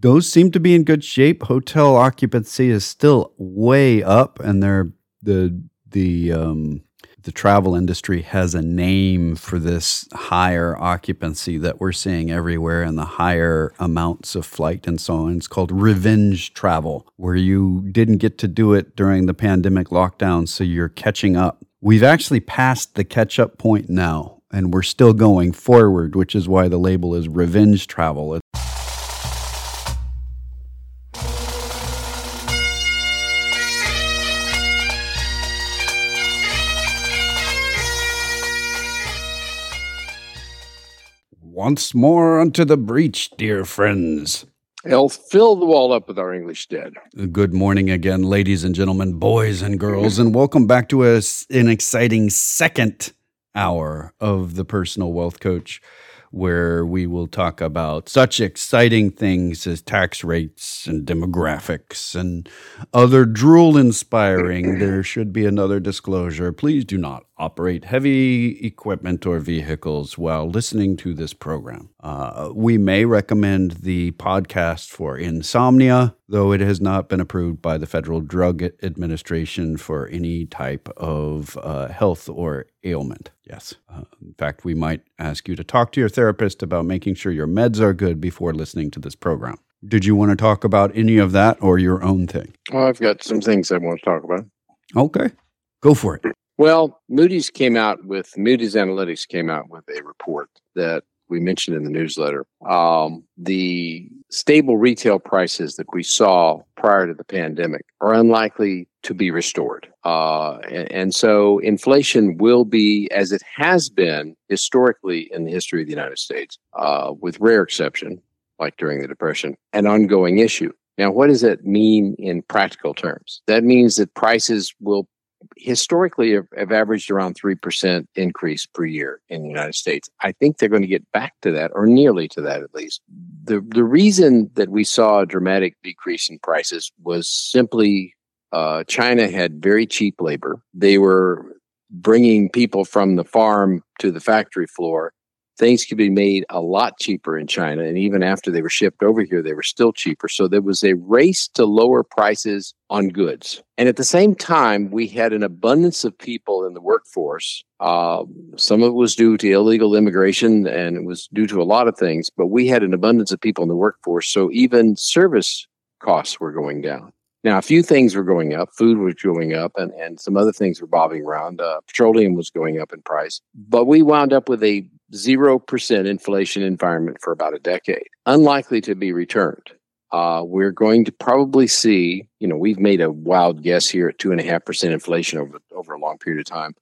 those seem to be in good shape. Hotel occupancy is still way up, and they're the the um, the travel industry has a name for this higher occupancy that we're seeing everywhere and the higher amounts of flight and so on. It's called revenge travel, where you didn't get to do it during the pandemic lockdown, so you're catching up. We've actually passed the catch up point now, and we're still going forward, which is why the label is revenge travel. Once more unto the breach, dear friends. Hell, fill the wall up with our English dead. Good morning again, ladies and gentlemen, boys and girls, and welcome back to us an exciting second hour of the Personal Wealth Coach where we will talk about such exciting things as tax rates and demographics and other drool inspiring. there should be another disclosure. Please do not operate heavy equipment or vehicles while listening to this program. Uh, we may recommend the podcast for insomnia, though it has not been approved by the Federal Drug Administration for any type of uh, health or ailment. Yes. Uh, in fact, we might ask you to talk to your therapist about making sure your meds are good before listening to this program. Did you want to talk about any of that or your own thing? Well, I've got some things I want to talk about. Okay. Go for it. Well, Moody's came out with Moody's Analytics came out with a report that we mentioned in the newsletter. Um, the stable retail prices that we saw prior to the pandemic are unlikely to be restored. Uh, and, and, so inflation will be, as it has been historically in the history of the United States, uh, with rare exception, like during the Depression, an ongoing issue. Now, what does that mean in practical terms? That means that prices will historically have, have averaged around 3% increase per year in the United States. I think they're going to get back to that or nearly to that at least. The, the reason that we saw a dramatic decrease in prices was simply uh, China had very cheap labor. They were bringing people from the farm to the factory floor things could be made a lot cheaper in China. And even after they were shipped over here, they were still cheaper. So there was a race to lower prices on goods. And at the same time, we had an abundance of people in the workforce. Uh, some of it was due to illegal immigration and it was due to a lot of things, but we had an abundance of people in the workforce. So even service costs were going down. Now, a few things were going up. Food was going up, and, and some other things were bobbing around. Uh, petroleum was going up in price. But we wound up with a 0% inflation environment for about a decade, unlikely to be returned. Uh, we're going to probably see, you know, we've made a wild guess here at 2.5% inflation over, over a long period of time,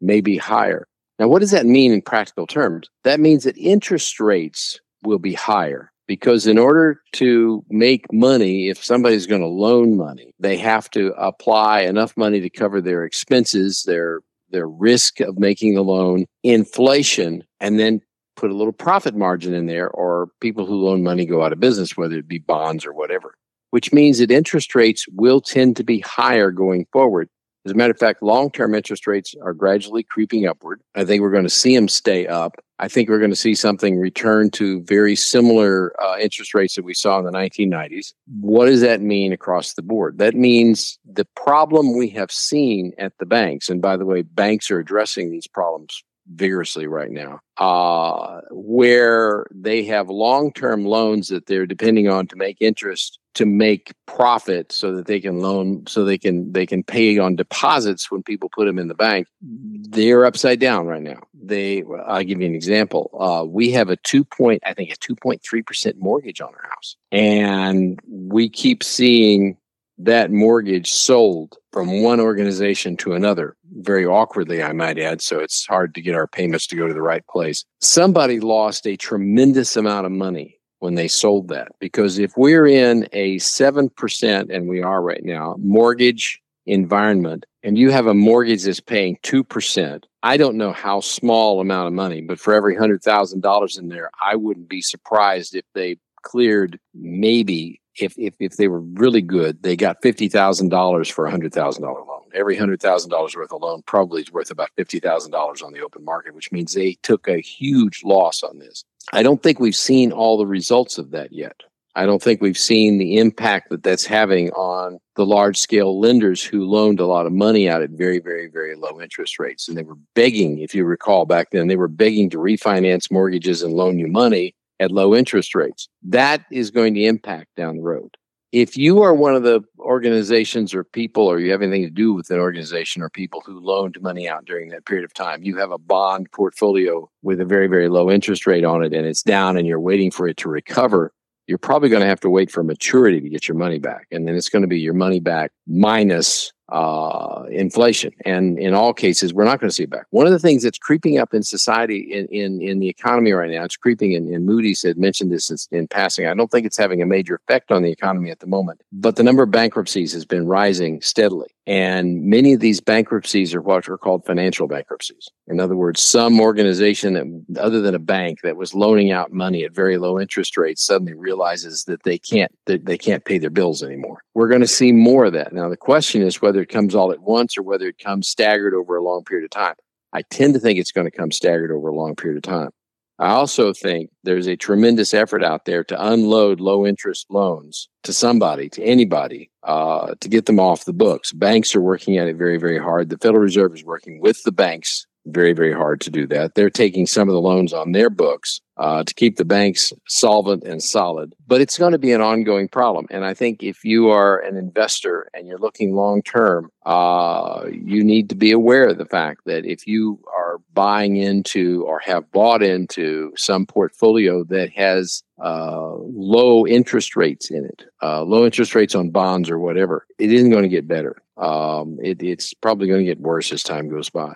maybe higher. Now, what does that mean in practical terms? That means that interest rates will be higher because in order to make money, if somebody's going to loan money, they have to apply enough money to cover their expenses, their their risk of making the loan, inflation, and then put a little profit margin in there, or people who loan money go out of business, whether it be bonds or whatever, which means that interest rates will tend to be higher going forward. As a matter of fact, long term interest rates are gradually creeping upward. I think we're going to see them stay up. I think we're going to see something return to very similar uh, interest rates that we saw in the 1990s. What does that mean across the board? That means the problem we have seen at the banks, and by the way, banks are addressing these problems vigorously right now, uh, where they have long term loans that they're depending on to make interest to make profit so that they can loan so they can they can pay on deposits when people put them in the bank. They're upside down right now. They i'll give you an example. Uh, we have a 2 point i think a 2.3% mortgage on our house and we keep seeing that mortgage sold from mm-hmm. one organization to another very awkwardly i might add so it's hard to get our payments to go to the right place somebody lost a tremendous amount of money when they sold that. Because if we're in a 7%, and we are right now, mortgage environment, and you have a mortgage that's paying 2%, I don't know how small amount of money, but for every $100,000 in there, I wouldn't be surprised if they cleared maybe if, if, if they were really good, they got $50,000 for a $100,000 loan. Every $100,000 worth of loan probably is worth about $50,000 on the open market, which means they took a huge loss on this. I don't think we've seen all the results of that yet. I don't think we've seen the impact that that's having on the large scale lenders who loaned a lot of money out at very, very, very low interest rates. And they were begging, if you recall back then, they were begging to refinance mortgages and loan you money at low interest rates. That is going to impact down the road. If you are one of the organizations or people, or you have anything to do with an organization or people who loaned money out during that period of time, you have a bond portfolio with a very, very low interest rate on it and it's down and you're waiting for it to recover you're probably going to have to wait for maturity to get your money back. And then it's going to be your money back minus uh, inflation. And in all cases, we're not going to see it back. One of the things that's creeping up in society, in, in, in the economy right now, it's creeping in, in Moody's had mentioned this in, in passing. I don't think it's having a major effect on the economy at the moment, but the number of bankruptcies has been rising steadily. And many of these bankruptcies are what are called financial bankruptcies. In other words, some organization that, other than a bank that was loaning out money at very low interest rates suddenly realizes that they can't that they can't pay their bills anymore. We're going to see more of that. Now the question is whether it comes all at once or whether it comes staggered over a long period of time. I tend to think it's going to come staggered over a long period of time. I also think there's a tremendous effort out there to unload low interest loans to somebody, to anybody, uh, to get them off the books. Banks are working at it very, very hard. The Federal Reserve is working with the banks very, very hard to do that. They're taking some of the loans on their books uh, to keep the banks solvent and solid. But it's going to be an ongoing problem. And I think if you are an investor and you're looking long term, uh, you need to be aware of the fact that if you are buying into or have bought into some portfolio that has uh, low interest rates in it, uh, low interest rates on bonds or whatever, it isn't going to get better. Um, it, it's probably going to get worse as time goes by.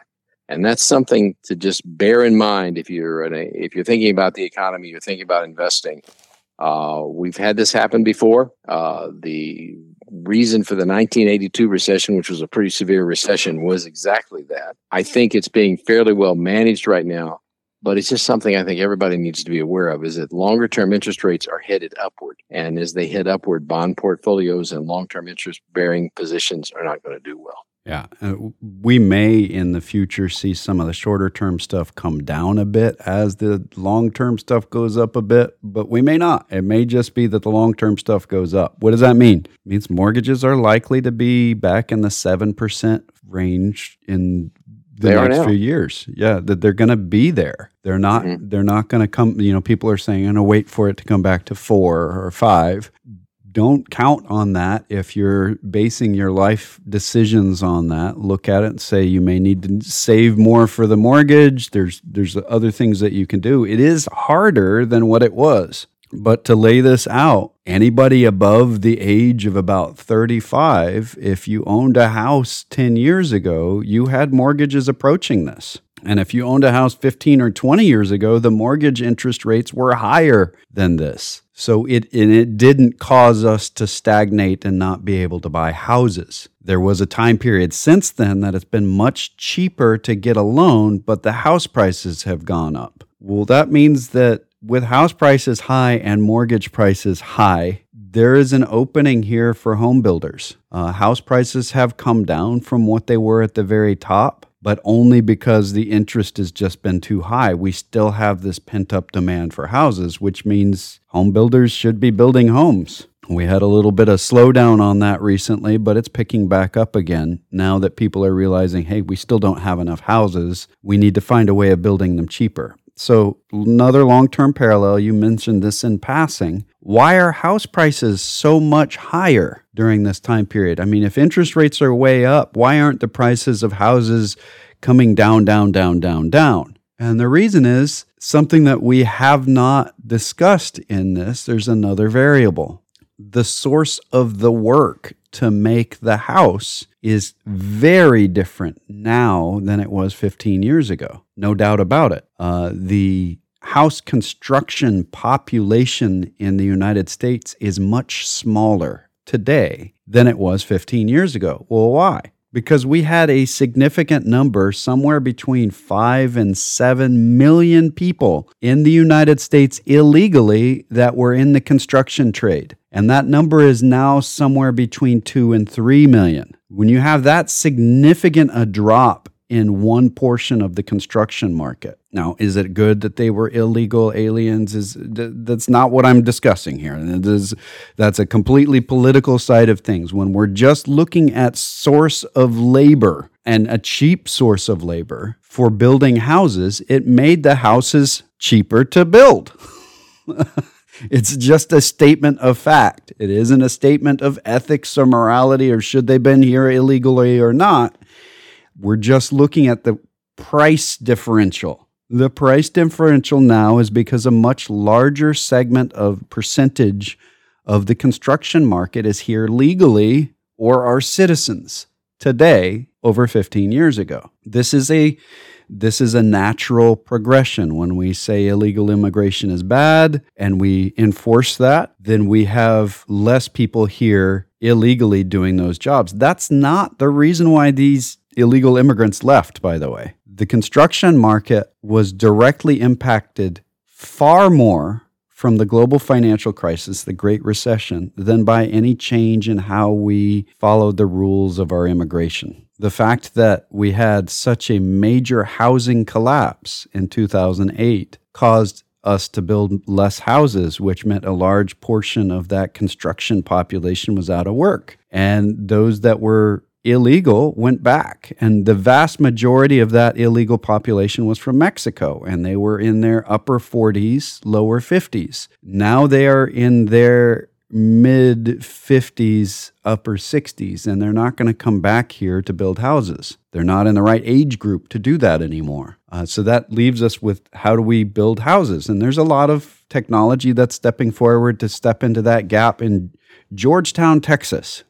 And that's something to just bear in mind if you're a, if you're thinking about the economy, you're thinking about investing. Uh, we've had this happen before. Uh, the reason for the 1982 recession, which was a pretty severe recession, was exactly that. I think it's being fairly well managed right now, but it's just something I think everybody needs to be aware of is that longer term interest rates are headed upward. And as they head upward, bond portfolios and long term interest bearing positions are not going to do well. Yeah. Uh, we may in the future see some of the shorter term stuff come down a bit as the long term stuff goes up a bit, but we may not. It may just be that the long term stuff goes up. What does that mean? It means mortgages are likely to be back in the 7% range in the they next few years. Yeah, that they're going to be there. They're not mm-hmm. they're not going to come, you know, people are saying, "I'm going to wait for it to come back to 4 or 5." Don't count on that. If you're basing your life decisions on that look at it and say you may need to save more for the mortgage. There's there's other things that you can do. It is harder than what it was. But to lay this out anybody above the age of about 35 if you owned a house 10 years ago you had mortgages approaching this and if you owned a house 15 or 20 years ago, the mortgage interest rates were higher than this. So it it didn't cause us to stagnate and not be able to buy houses. There was a time period since then that it's been much cheaper to get a loan, but the house prices have gone up. Well, that means that with house prices high and mortgage prices high, there is an opening here for home builders. Uh, house prices have come down from what they were at the very top but only because the interest has just been too high. We still have this pent up demand for houses, which means home builders should be building homes. We had a little bit of slowdown on that recently, but it's picking back up again now that people are realizing hey, we still don't have enough houses. We need to find a way of building them cheaper. So, another long term parallel, you mentioned this in passing. Why are house prices so much higher during this time period? I mean, if interest rates are way up, why aren't the prices of houses coming down, down, down, down, down? And the reason is something that we have not discussed in this. There's another variable. The source of the work to make the house is very different now than it was 15 years ago. No doubt about it. Uh, the house construction population in the United States is much smaller today than it was 15 years ago. Well, why? Because we had a significant number, somewhere between five and seven million people in the United States illegally that were in the construction trade. And that number is now somewhere between two and three million. When you have that significant a drop in one portion of the construction market, Now, is it good that they were illegal aliens? Is that's not what I'm discussing here. Is, that's a completely political side of things. When we're just looking at source of labor and a cheap source of labor for building houses, it made the houses cheaper to build. it's just a statement of fact. It isn't a statement of ethics or morality or should they been here illegally or not. We're just looking at the price differential the price differential now is because a much larger segment of percentage of the construction market is here legally or are citizens today over 15 years ago. This is a this is a natural progression. When we say illegal immigration is bad and we enforce that, then we have less people here illegally doing those jobs. That's not the reason why these illegal immigrants left, by the way the construction market was directly impacted far more from the global financial crisis, the Great Recession, than by any change in how we followed the rules of our immigration. The fact that we had such a major housing collapse in 2008 caused us to build less houses, which meant a large portion of that construction population was out of work. And those that were illegal went back. And the vast majority of that illegal population was from Mexico, and they were in their upper 40s, lower 50s. Now they are in their mid 50s, upper 60s, and they're not going to come back here to build houses. They're not in the right age group to do that anymore. Uh, so that leaves us with how do we build houses? And there's a lot of technology that's stepping forward to step into that gap in Georgetown, Texas.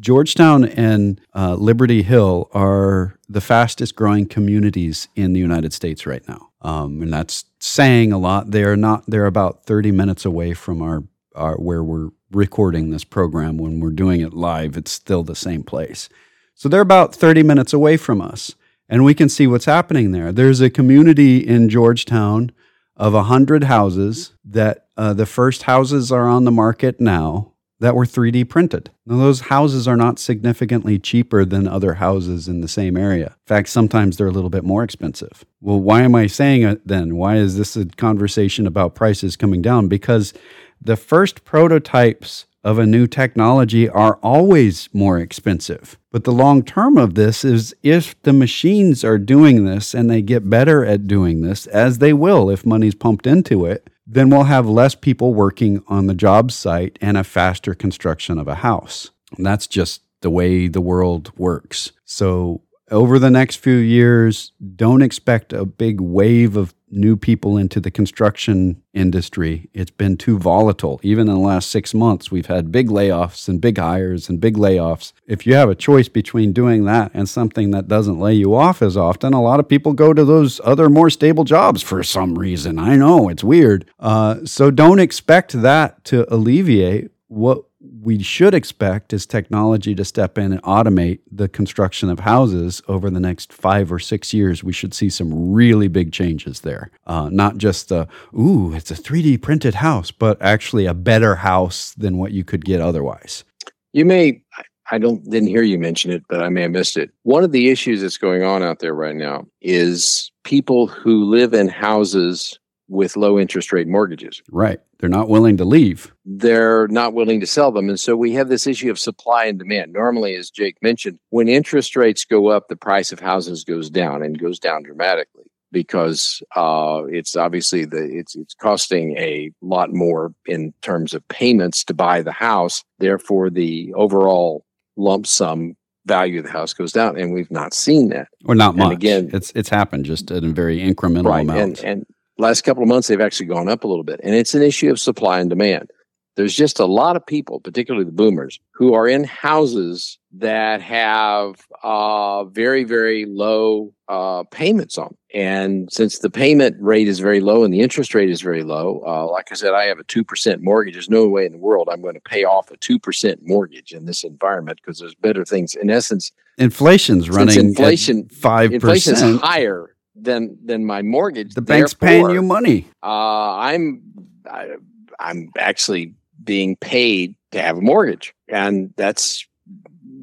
Georgetown and uh, Liberty Hill are the fastest growing communities in the United States right now. Um, and that's saying a lot. They're not, they're about 30 minutes away from our, our, where we're recording this program. When we're doing it live, it's still the same place. So they're about 30 minutes away from us. And we can see what's happening there. There's a community in Georgetown of 100 houses that uh, the first houses are on the market now that were 3D printed. Now, those houses are not significantly cheaper than other houses in the same area. In fact, sometimes they're a little bit more expensive. Well, why am I saying it then? Why is this a conversation about prices coming down? Because the first prototypes of a new technology are always more expensive. But the long term of this is if the machines are doing this and they get better at doing this, as they will if money's pumped into it, then we'll have less people working on the job site and a faster construction of a house. And that's just the way the world works. So, over the next few years, don't expect a big wave of new people into the construction industry. It's been too volatile. Even in the last six months, we've had big layoffs and big hires and big layoffs. If you have a choice between doing that and something that doesn't lay you off as often, a lot of people go to those other more stable jobs for some reason. I know it's weird. Uh, so don't expect that to alleviate what we should expect is technology to step in and automate the construction of houses over the next five or six years. We should see some really big changes there. Uh, not just the, ooh, it's a 3D printed house, but actually a better house than what you could get otherwise. You may, I don't didn't hear you mention it, but I may have missed it. One of the issues that's going on out there right now is people who live in houses with low interest rate mortgages. Right. They're not willing to leave. They're not willing to sell them. And so we have this issue of supply and demand. Normally, as Jake mentioned, when interest rates go up, the price of houses goes down and goes down dramatically because uh, it's obviously the it's it's costing a lot more in terms of payments to buy the house. Therefore, the overall lump sum value of the house goes down, and we've not seen that. Or not much. Again, it's it's happened just in a very incremental right, amount. And, and last couple of months they've actually gone up a little bit and it's an issue of supply and demand. There's just a lot of people particularly the boomers who are in houses that have uh, very very low uh, payments on and since the payment rate is very low and the interest rate is very low uh, like i said i have a 2% mortgage. There's no way in the world i'm going to pay off a 2% mortgage in this environment because there's better things. In essence inflation's running inflation 5% inflation is higher than than my mortgage. The bank's Therefore, paying you money. Uh, I'm I, I'm actually being paid to have a mortgage, and that's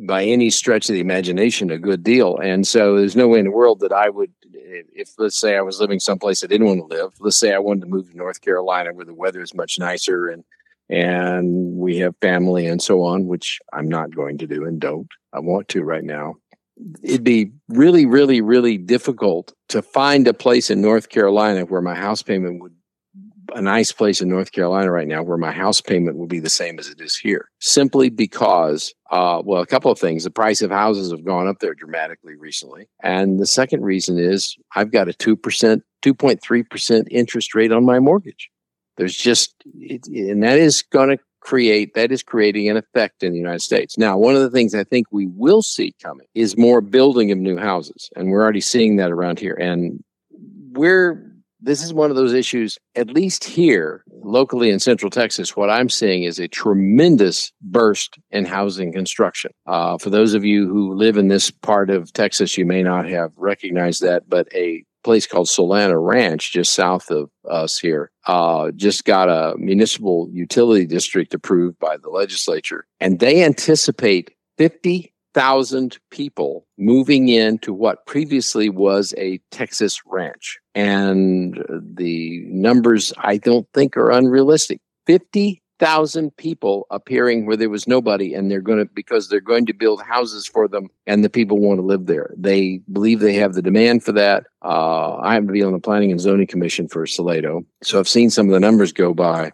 by any stretch of the imagination a good deal. And so there's no way in the world that I would if let's say I was living someplace I didn't want to live, let's say I wanted to move to North Carolina where the weather is much nicer and and we have family and so on, which I'm not going to do and don't. I want to right now. It'd be really, really, really difficult to find a place in North Carolina where my house payment would a nice place in North Carolina right now where my house payment will be the same as it is here, simply because, uh, well, a couple of things. The price of houses have gone up there dramatically recently. And the second reason is I've got a 2%, 2.3% interest rate on my mortgage. There's just, it, and that is going to create, that is creating an effect in the United States. Now, one of the things I think we will see coming is more building of new houses. And we're already seeing that around here. And we're, this is one of those issues, at least here locally in Central Texas, what I'm seeing is a tremendous burst in housing construction. Uh, for those of you who live in this part of Texas, you may not have recognized that, but a place called Solana Ranch, just south of us here, uh, just got a municipal utility district approved by the legislature. And they anticipate 50,000 people moving into what previously was a Texas ranch. And the numbers I don't think are unrealistic. 50 thousand people appearing where there was nobody and they're going to because they're going to build houses for them and the people want to live there. They believe they have the demand for that. Uh, i happen to be on the planning and zoning commission for salado so i've seen some of the numbers go by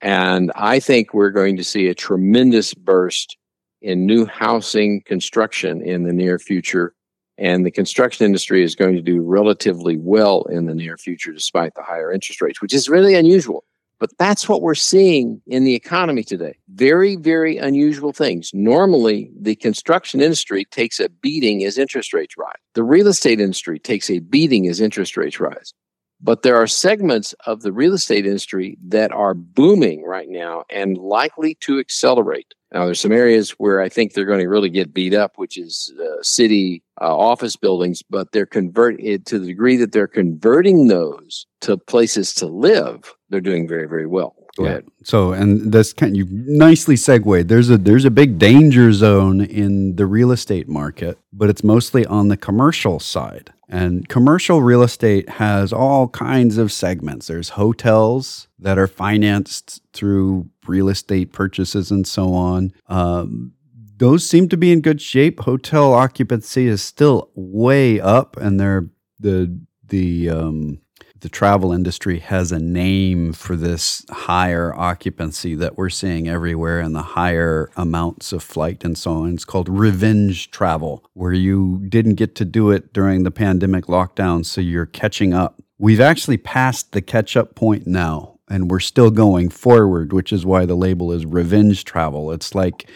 and i think we're going to see a tremendous burst in new housing construction in the near future and the construction industry is going to do relatively well in the near future despite the higher interest rates which is really unusual but that's what we're seeing in the economy today. Very, very unusual things. Normally, the construction industry takes a beating as interest rates rise. The real estate industry takes a beating as interest rates rise. But there are segments of the real estate industry that are booming right now and likely to accelerate. Now, there's some areas where I think they're going to really get beat up, which is uh, city uh, office buildings, but they're converted to the degree that they're converting those to places to live. They're doing very, very well. Go yeah. ahead. So, and this kind you nicely segued. There's a there's a big danger zone in the real estate market, but it's mostly on the commercial side. And commercial real estate has all kinds of segments. There's hotels that are financed through real estate purchases and so on. Um, those seem to be in good shape. Hotel occupancy is still way up, and they're the the um, the travel industry has a name for this higher occupancy that we're seeing everywhere and the higher amounts of flight and so on. It's called revenge travel, where you didn't get to do it during the pandemic lockdown, so you're catching up. We've actually passed the catch up point now, and we're still going forward, which is why the label is revenge travel. It's like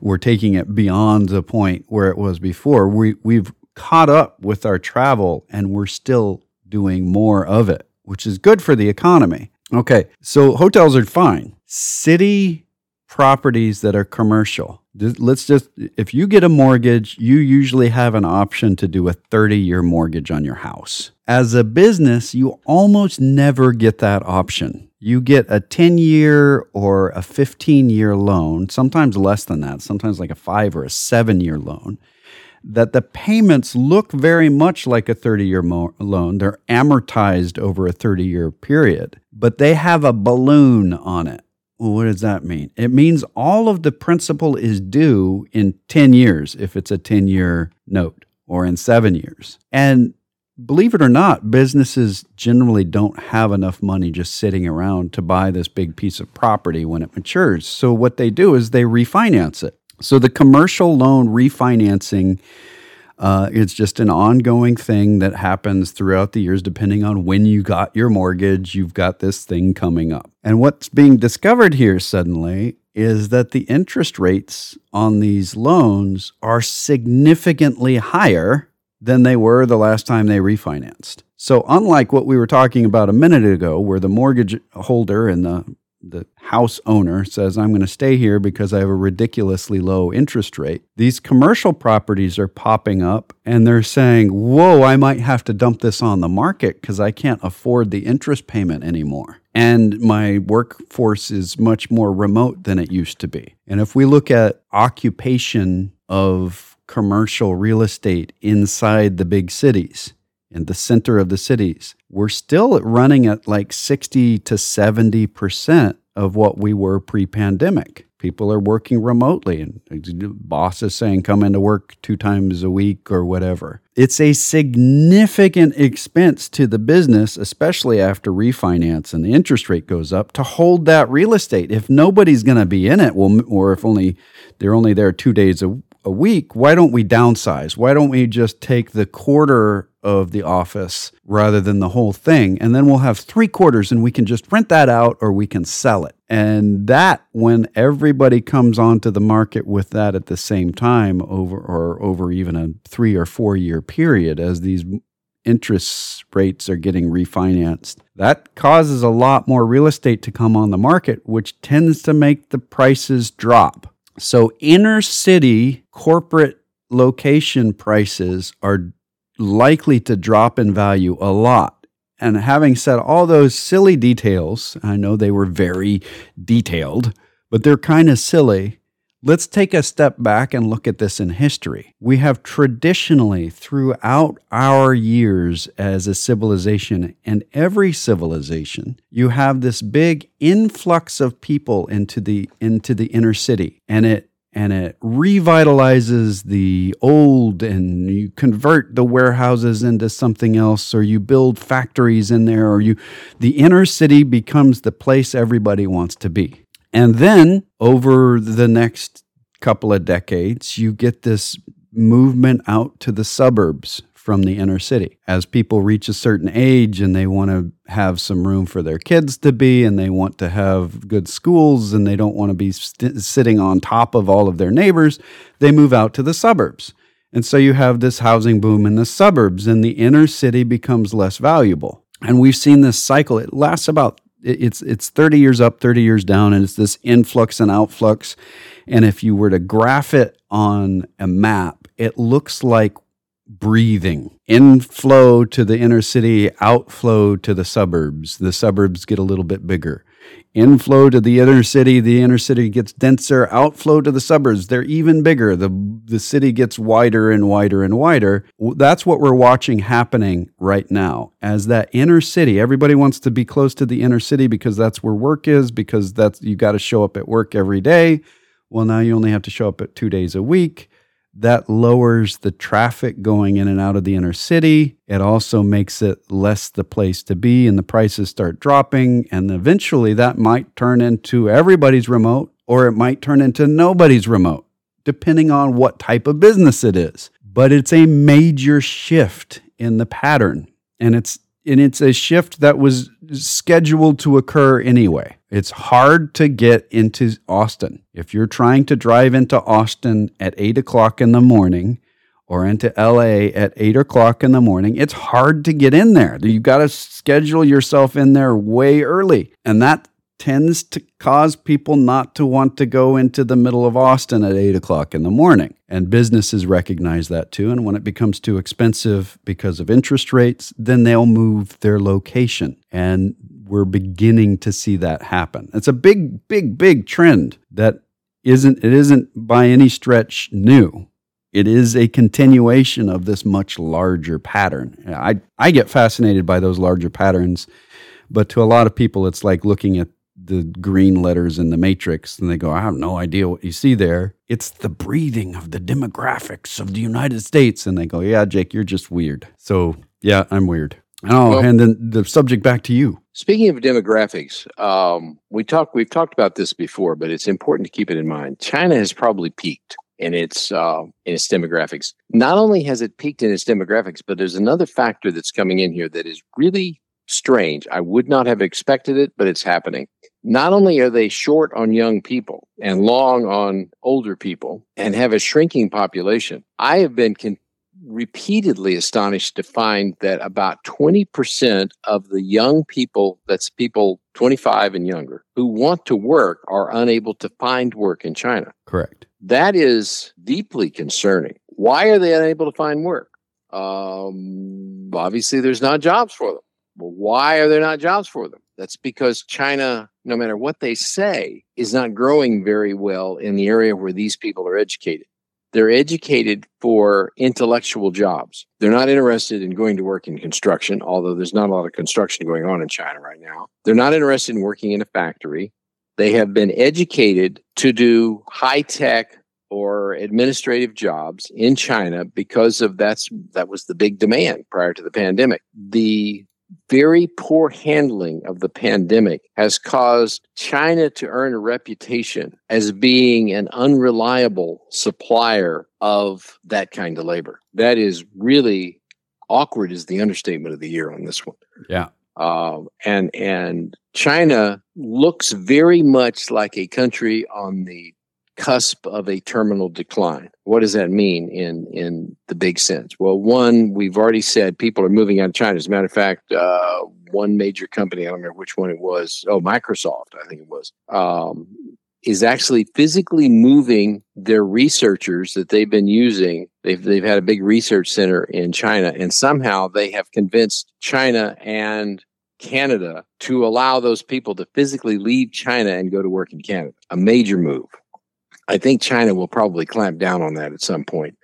we're taking it beyond the point where it was before. We, we've caught up with our travel and we're still doing more of it, which is good for the economy. Okay, so hotels are fine. City properties that are commercial. Let's just, if you get a mortgage, you usually have an option to do a 30 year mortgage on your house. As a business, you almost never get that option. You get a 10 year or a 15 year loan, sometimes less than that, sometimes like a five or a seven year loan that the payments look very much like a 30 year mo- loan. They're amortized over a 30 year period, but they have a balloon on it. Well, what does that mean? It means all of the principal is due in 10 years if it's a 10 year note or in seven years. And believe it or not, businesses generally don't have enough money just sitting around to buy this big piece of property when it matures. So what they do is they refinance it. So the commercial loan refinancing uh, it's just an ongoing thing that happens throughout the years, depending on when you got your mortgage. You've got this thing coming up. And what's being discovered here suddenly is that the interest rates on these loans are significantly higher than they were the last time they refinanced. So, unlike what we were talking about a minute ago, where the mortgage holder and the the house owner says, I'm going to stay here because I have a ridiculously low interest rate. These commercial properties are popping up and they're saying, Whoa, I might have to dump this on the market because I can't afford the interest payment anymore. And my workforce is much more remote than it used to be. And if we look at occupation of commercial real estate inside the big cities, in the center of the cities, we're still running at like 60 to 70% of what we were pre pandemic. People are working remotely, and bosses saying come into work two times a week or whatever. It's a significant expense to the business, especially after refinance and the interest rate goes up, to hold that real estate. If nobody's going to be in it, well, or if only they're only there two days a, a week, why don't we downsize? Why don't we just take the quarter of the office rather than the whole thing? And then we'll have three quarters and we can just rent that out or we can sell it. And that, when everybody comes onto the market with that at the same time, over or over even a three or four year period, as these interest rates are getting refinanced. That causes a lot more real estate to come on the market, which tends to make the prices drop. So, inner city corporate location prices are likely to drop in value a lot. And having said all those silly details, I know they were very detailed, but they're kind of silly. Let's take a step back and look at this in history. We have traditionally, throughout our years as a civilization, and every civilization, you have this big influx of people into the into the inner city, and it and it revitalizes the old and you convert the warehouses into something else or you build factories in there or you the inner city becomes the place everybody wants to be and then over the next couple of decades, you get this movement out to the suburbs from the inner city. As people reach a certain age and they want to have some room for their kids to be, and they want to have good schools, and they don't want to be st- sitting on top of all of their neighbors, they move out to the suburbs. And so you have this housing boom in the suburbs, and the inner city becomes less valuable. And we've seen this cycle. It lasts about it's it's 30 years up 30 years down and it's this influx and outflux. And if you were to graph it on a map it looks like breathing. Inflow to the inner city outflow to the suburbs. The suburbs get a little bit bigger inflow to the inner city the inner city gets denser. Outflow to the suburbs they're even bigger. The the city gets wider and wider and wider. That's what we're watching happening right now. As that inner city everybody wants to be close to the inner city because that's where work is because that's you got to show up at work every day. Well now you only have to show up at 2 days a week that lowers the traffic going in and out of the inner city. It also makes it less the place to be, and the prices start dropping. And eventually, that might turn into everybody's remote, or it might turn into nobody's remote, depending on what type of business it is. But it's a major shift in the pattern, and it's and it's a shift that was scheduled to occur anyway. It's hard to get into Austin. If you're trying to drive into Austin at eight o'clock in the morning or into LA at eight o'clock in the morning, it's hard to get in there. You've got to schedule yourself in there way early. And that tends to cause people not to want to go into the middle of Austin at eight o'clock in the morning. And businesses recognize that too. And when it becomes too expensive because of interest rates, then they'll move their location. And we're beginning to see that happen. It's a big, big, big trend that isn't, it isn't by any stretch new. It is a continuation of this much larger pattern. I, I get fascinated by those larger patterns, but to a lot of people, it's like looking at the green letters in the matrix and they go, I have no idea what you see there. It's the breathing of the demographics of the United States. And they go, Yeah, Jake, you're just weird. So, yeah, I'm weird. Oh, well, and then the subject back to you. Speaking of demographics, um, we talked. We've talked about this before, but it's important to keep it in mind. China has probably peaked in its uh, in its demographics. Not only has it peaked in its demographics, but there's another factor that's coming in here that is really strange. I would not have expected it, but it's happening. Not only are they short on young people and long on older people and have a shrinking population, I have been con- repeatedly astonished to find that about 20% of the young people, that's people 25 and younger, who want to work are unable to find work in China. Correct. That is deeply concerning. Why are they unable to find work? Um, obviously, there's not jobs for them. Well, why are there not jobs for them? That's because China, no matter what they say, is not growing very well in the area where these people are educated. they're educated for intellectual jobs. They're not interested in going to work in construction, although there's not a lot of construction going on in China right now. They're not interested in working in a factory. They have been educated to do high tech or administrative jobs in China because of that's that was the big demand prior to the pandemic. The very poor handling of the pandemic has caused China to earn a reputation as being an unreliable supplier of that kind of labor. That is really awkward is the understatement of the year on this one. Yeah. Uh, and and China looks very much like a country on the cusp of a terminal decline. What does that mean in in the big sense? Well, one, we've already said people are moving out of China. As a matter of fact, uh, one major company, I don't remember which one it was, oh, Microsoft, I think it was, um, is actually physically moving their researchers that they've been using. They've, they've had a big research center in China, and somehow they have convinced China and Canada to allow those people to physically leave China and go to work in Canada. A major move. I think China will probably clamp down on that at some point.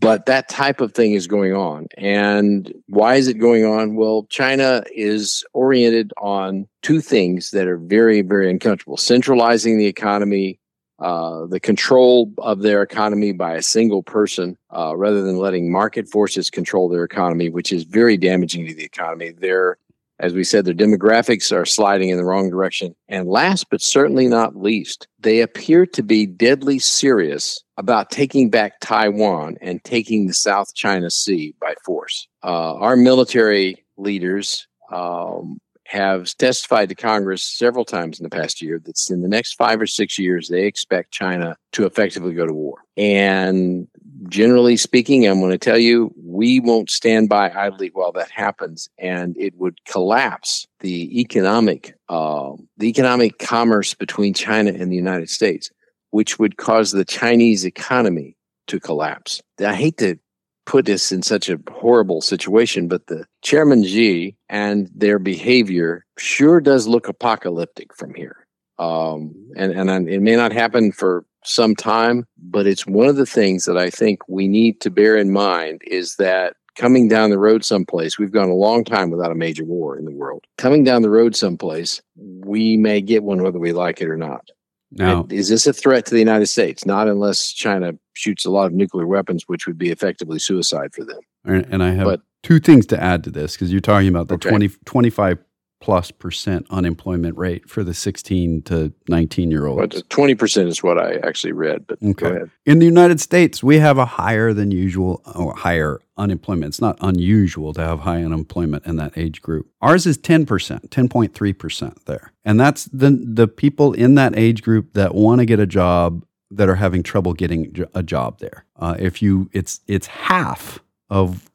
But that type of thing is going on. And why is it going on? Well, China is oriented on two things that are very, very uncomfortable centralizing the economy, uh, the control of their economy by a single person uh, rather than letting market forces control their economy, which is very damaging to the economy. They're as we said, their demographics are sliding in the wrong direction. And last but certainly not least, they appear to be deadly serious about taking back Taiwan and taking the South China Sea by force. Uh, our military leaders um, have testified to Congress several times in the past year that in the next five or six years, they expect China to effectively go to war. And generally speaking, I'm going to tell you, we won't stand by idly while that happens, and it would collapse the economic, uh, the economic commerce between China and the United States, which would cause the Chinese economy to collapse. I hate to put this in such a horrible situation, but the Chairman Xi and their behavior sure does look apocalyptic from here. Um, and and it may not happen for some time, but it's one of the things that I think we need to bear in mind is that coming down the road someplace, we've gone a long time without a major war in the world. Coming down the road someplace, we may get one whether we like it or not. Now, is this a threat to the United States? Not unless China shoots a lot of nuclear weapons, which would be effectively suicide for them. And, and I have but, two things to add to this because you're talking about the okay. 20, 25 plus percent unemployment rate for the 16 to 19 year olds. 20% is what I actually read, but okay. go ahead. In the United States, we have a higher than usual, or higher unemployment. It's not unusual to have high unemployment in that age group. Ours is 10%, 10.3% there. And that's the, the people in that age group that want to get a job that are having trouble getting a job there. Uh, if you, it's, it's half of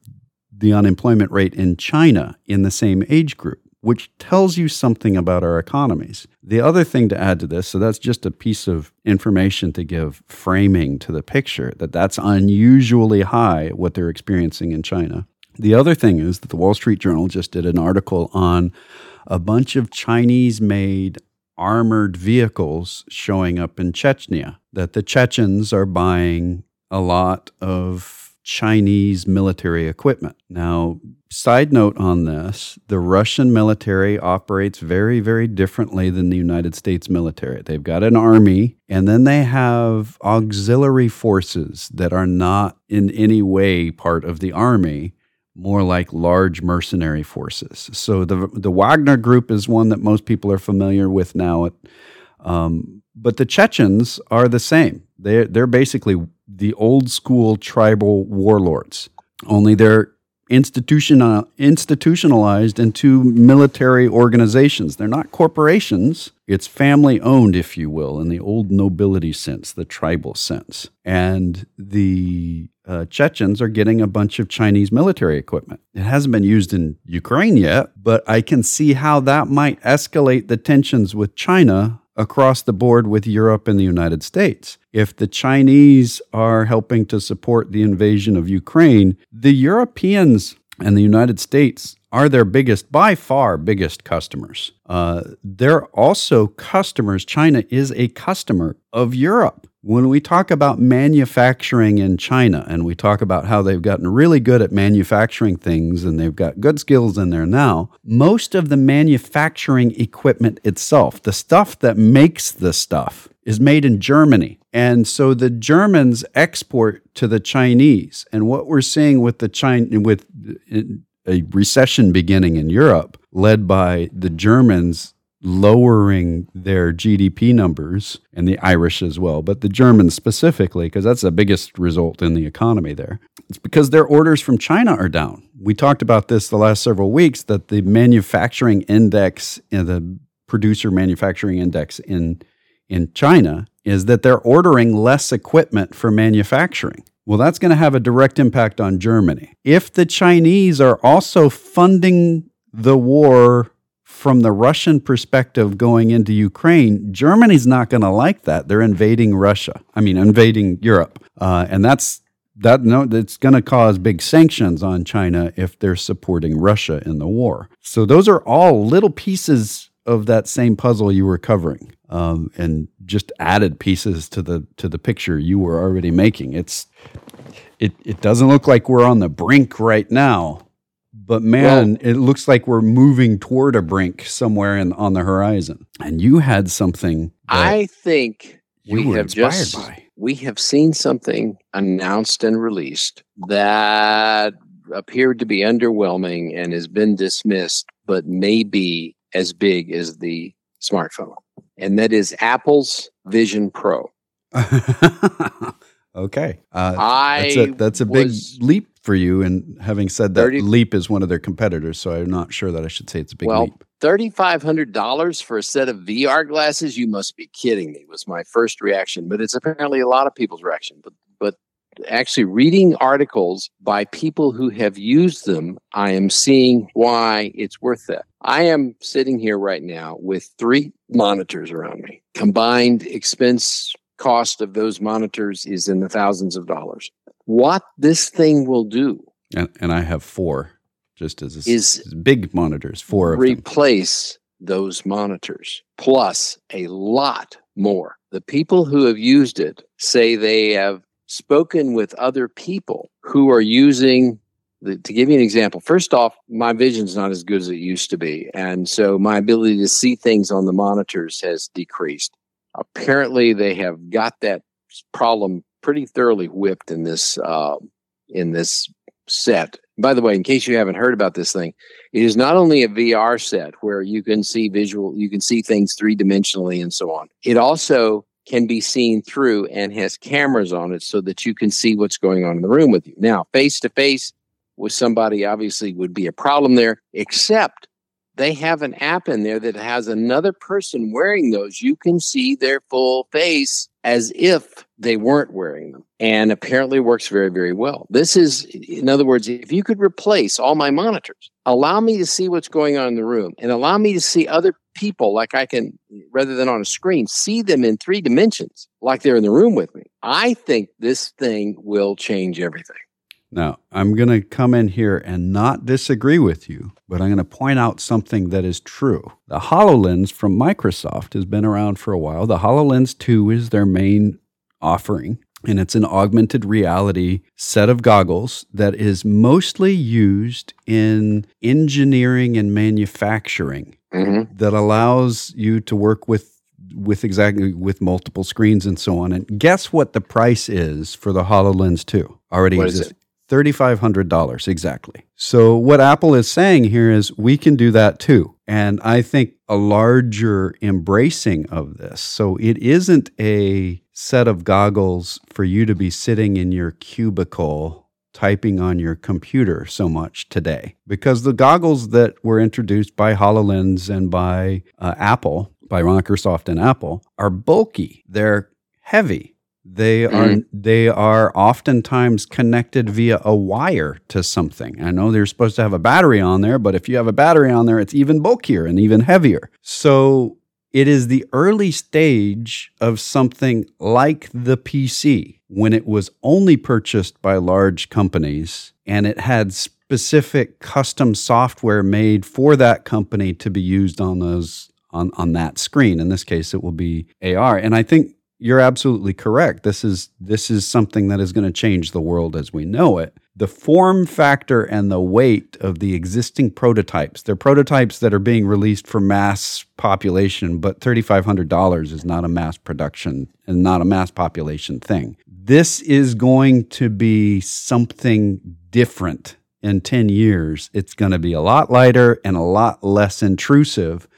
the unemployment rate in China in the same age group which tells you something about our economies. The other thing to add to this, so that's just a piece of information to give framing to the picture that that's unusually high what they're experiencing in China. The other thing is that the Wall Street Journal just did an article on a bunch of Chinese made armored vehicles showing up in Chechnya, that the Chechens are buying a lot of Chinese military equipment. Now, side note on this the Russian military operates very, very differently than the United States military. They've got an army, and then they have auxiliary forces that are not in any way part of the army. More like large mercenary forces. So the the Wagner Group is one that most people are familiar with now. Um, but the Chechens are the same. They're they're basically the old school tribal warlords, only they're institutional, institutionalized into military organizations. They're not corporations. It's family owned, if you will, in the old nobility sense, the tribal sense. And the uh, Chechens are getting a bunch of Chinese military equipment. It hasn't been used in Ukraine yet, but I can see how that might escalate the tensions with China across the board with Europe and the United States. If the Chinese are helping to support the invasion of Ukraine, the Europeans and the United States are their biggest, by far biggest customers. Uh, they're also customers. China is a customer of Europe. When we talk about manufacturing in China and we talk about how they've gotten really good at manufacturing things and they've got good skills in there now, most of the manufacturing equipment itself, the stuff that makes the stuff, is made in Germany. And so the Germans export to the Chinese. And what we're seeing with the China with a recession beginning in Europe led by the Germans lowering their GDP numbers and the Irish as well, but the Germans specifically, because that's the biggest result in the economy there. It's because their orders from China are down. We talked about this the last several weeks that the manufacturing index and the producer manufacturing index in in China is that they're ordering less equipment for manufacturing. Well, that's going to have a direct impact on Germany. If the Chinese are also funding the war from the Russian perspective going into Ukraine, Germany's not going to like that. They're invading Russia. I mean, invading Europe, uh, and that's that. No, it's going to cause big sanctions on China if they're supporting Russia in the war. So those are all little pieces of that same puzzle you were covering, um, and just added pieces to the to the picture you were already making. It's it it doesn't look like we're on the brink right now, but man, well, it looks like we're moving toward a brink somewhere in, on the horizon. And you had something. I think we have just by. we have seen something announced and released that appeared to be underwhelming and has been dismissed, but may be as big as the smartphone, and that is Apple's Vision Pro. okay, uh, I that's a, that's a big leap for you. And having said that, 30, Leap is one of their competitors, so I'm not sure that I should say it's a big well, leap. $3,500 for a set of VR glasses? You must be kidding me, was my first reaction. But it's apparently a lot of people's reaction. But, but actually, reading articles by people who have used them, I am seeing why it's worth that. I am sitting here right now with three monitors around me. Combined expense cost of those monitors is in the thousands of dollars what this thing will do. And, and I have four, just as is big monitors. Four replace those monitors plus a lot more. The people who have used it say they have spoken with other people who are using the, to give you an example, first off, my vision's not as good as it used to be. And so my ability to see things on the monitors has decreased. Apparently, they have got that problem pretty thoroughly whipped in this uh, in this set. By the way, in case you haven't heard about this thing, it is not only a VR set where you can see visual, you can see things three dimensionally and so on. It also can be seen through and has cameras on it so that you can see what's going on in the room with you. Now, face to face with somebody obviously would be a problem there, except they have an app in there that has another person wearing those. You can see their full face as if they weren't wearing them and apparently works very very well. This is in other words if you could replace all my monitors allow me to see what's going on in the room and allow me to see other people like i can rather than on a screen see them in three dimensions like they're in the room with me i think this thing will change everything now, I'm going to come in here and not disagree with you, but I'm going to point out something that is true. The HoloLens from Microsoft has been around for a while. The HoloLens 2 is their main offering, and it's an augmented reality set of goggles that is mostly used in engineering and manufacturing mm-hmm. that allows you to work with with exactly with multiple screens and so on. And guess what the price is for the HoloLens 2? Already exists. $3,500 exactly. So, what Apple is saying here is we can do that too. And I think a larger embracing of this. So, it isn't a set of goggles for you to be sitting in your cubicle typing on your computer so much today because the goggles that were introduced by HoloLens and by uh, Apple, by Microsoft and Apple, are bulky. They're heavy they are mm. they are oftentimes connected via a wire to something. I know they're supposed to have a battery on there, but if you have a battery on there, it's even bulkier and even heavier. So it is the early stage of something like the PC when it was only purchased by large companies and it had specific custom software made for that company to be used on those on, on that screen. In this case, it will be AR. And I think you're absolutely correct. This is this is something that is going to change the world as we know it. The form factor and the weight of the existing prototypes. They're prototypes that are being released for mass population, but $3500 is not a mass production and not a mass population thing. This is going to be something different in 10 years. It's going to be a lot lighter and a lot less intrusive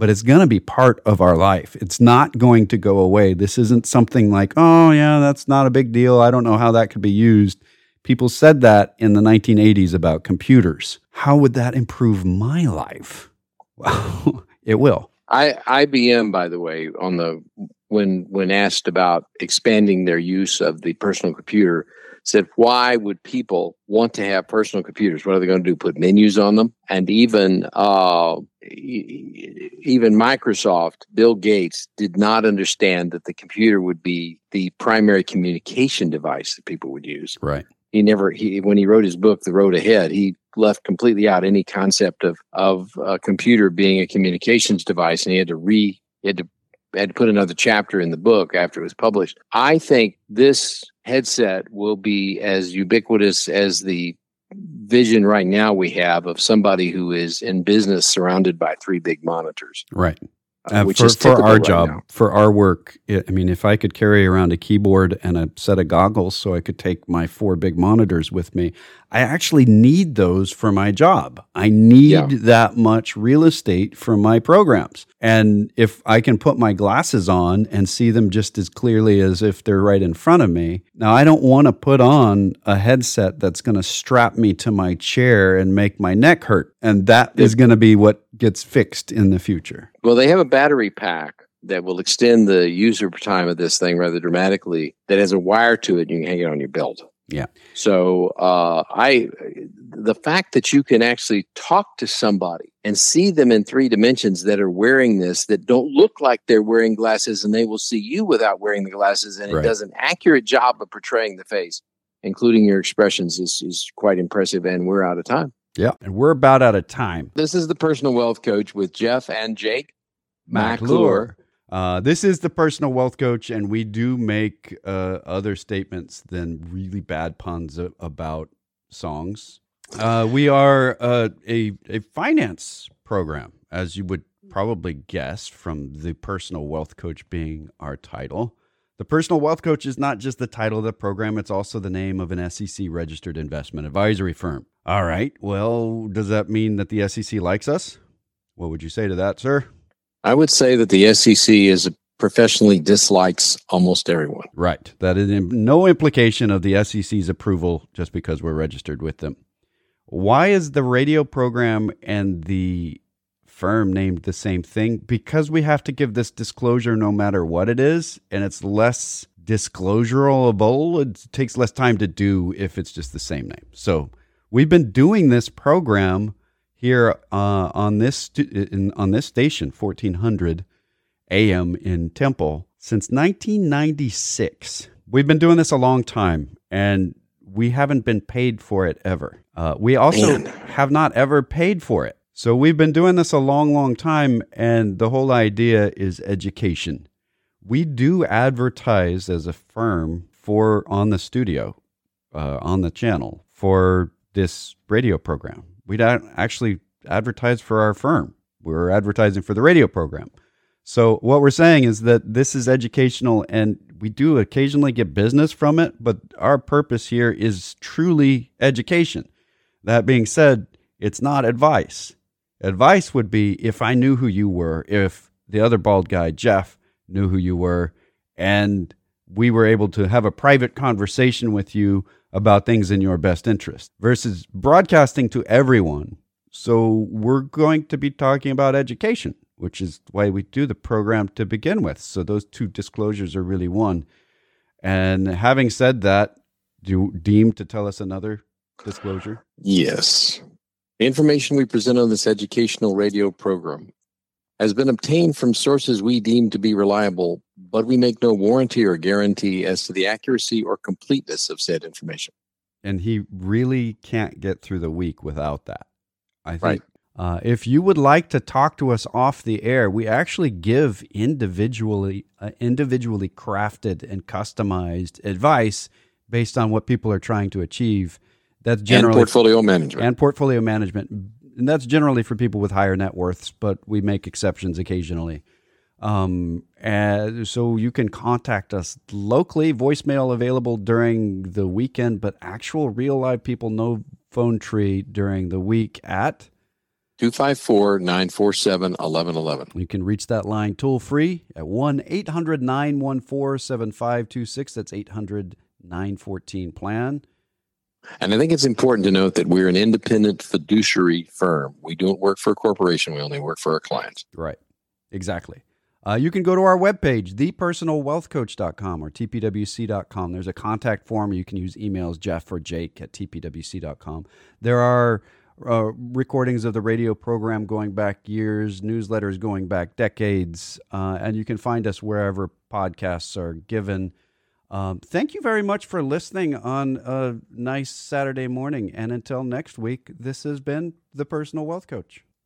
but it's going to be part of our life. It's not going to go away. This isn't something like, oh, yeah, that's not a big deal. I don't know how that could be used. People said that in the 1980s about computers. How would that improve my life? Well, it will. I, IBM, by the way, on the when when asked about expanding their use of the personal computer, said, why would people want to have personal computers? What are they going to do? Put menus on them? And even uh, even Microsoft, Bill Gates did not understand that the computer would be the primary communication device that people would use. Right. He never he when he wrote his book, The Road Ahead, he left completely out any concept of of a computer being a communications device, and he had to re he had to had to put another chapter in the book after it was published. I think this headset will be as ubiquitous as the vision right now we have of somebody who is in business surrounded by three big monitors. Right. Uh, which for, is for our right job, now. for our work, it, I mean, if I could carry around a keyboard and a set of goggles so I could take my four big monitors with me, I actually need those for my job. I need yeah. that much real estate for my programs. And if I can put my glasses on and see them just as clearly as if they're right in front of me, now I don't want to put on a headset that's going to strap me to my chair and make my neck hurt. And that is going to be what gets fixed in the future. Well, they have a battery pack that will extend the user time of this thing rather dramatically that has a wire to it. and You can hang it on your belt. Yeah. So uh, I, the fact that you can actually talk to somebody and see them in three dimensions that are wearing this that don't look like they're wearing glasses, and they will see you without wearing the glasses, and right. it does an accurate job of portraying the face, including your expressions, is is quite impressive. And we're out of time. Yeah, and we're about out of time. This is the personal wealth coach with Jeff and Jake McClure. Uh, this is the personal wealth coach, and we do make uh, other statements than really bad puns about songs. Uh, we are uh, a a finance program, as you would probably guess from the personal wealth coach being our title. The personal wealth coach is not just the title of the program; it's also the name of an SEC registered investment advisory firm. All right. Well, does that mean that the SEC likes us? What would you say to that, sir? I would say that the SEC is professionally dislikes almost everyone. Right. That is no implication of the SEC's approval just because we're registered with them. Why is the radio program and the firm named the same thing? Because we have to give this disclosure no matter what it is, and it's less disclosurable. It takes less time to do if it's just the same name. So we've been doing this program here uh, on this in, on this station, 1400 AM in Temple, since 1996. We've been doing this a long time, and we haven't been paid for it ever. Uh, we also Man. have not ever paid for it. So we've been doing this a long, long time, and the whole idea is education. We do advertise as a firm for on the studio, uh, on the channel for this radio program. We don't actually advertise for our firm. We're advertising for the radio program. So what we're saying is that this is educational and we do occasionally get business from it, but our purpose here is truly education. That being said, it's not advice. Advice would be if I knew who you were, if the other bald guy, Jeff, knew who you were, and we were able to have a private conversation with you about things in your best interest versus broadcasting to everyone. So, we're going to be talking about education, which is why we do the program to begin with. So, those two disclosures are really one. And having said that, do you deem to tell us another disclosure? Yes. The information we present on this educational radio program has been obtained from sources we deem to be reliable, but we make no warranty or guarantee as to the accuracy or completeness of said information. And he really can't get through the week without that. I think right. Uh, if you would like to talk to us off the air, we actually give individually uh, individually crafted and customized advice based on what people are trying to achieve. That's generally and portfolio management and portfolio management, and that's generally for people with higher net worths, but we make exceptions occasionally. Um, and so you can contact us locally, voicemail available during the weekend, but actual real live people, no phone tree during the week at 254 947 1111. You can reach that line toll free at 1 800 914 7526. That's 800 914 plan. And I think it's important to note that we're an independent fiduciary firm. We don't work for a corporation, we only work for our clients. Right. Exactly. Uh, you can go to our webpage, thepersonalwealthcoach.com or tpwc.com. There's a contact form. You can use emails, Jeff or Jake at tpwc.com. There are uh, recordings of the radio program going back years, newsletters going back decades, uh, and you can find us wherever podcasts are given. Um, thank you very much for listening on a nice Saturday morning. And until next week, this has been The Personal Wealth Coach.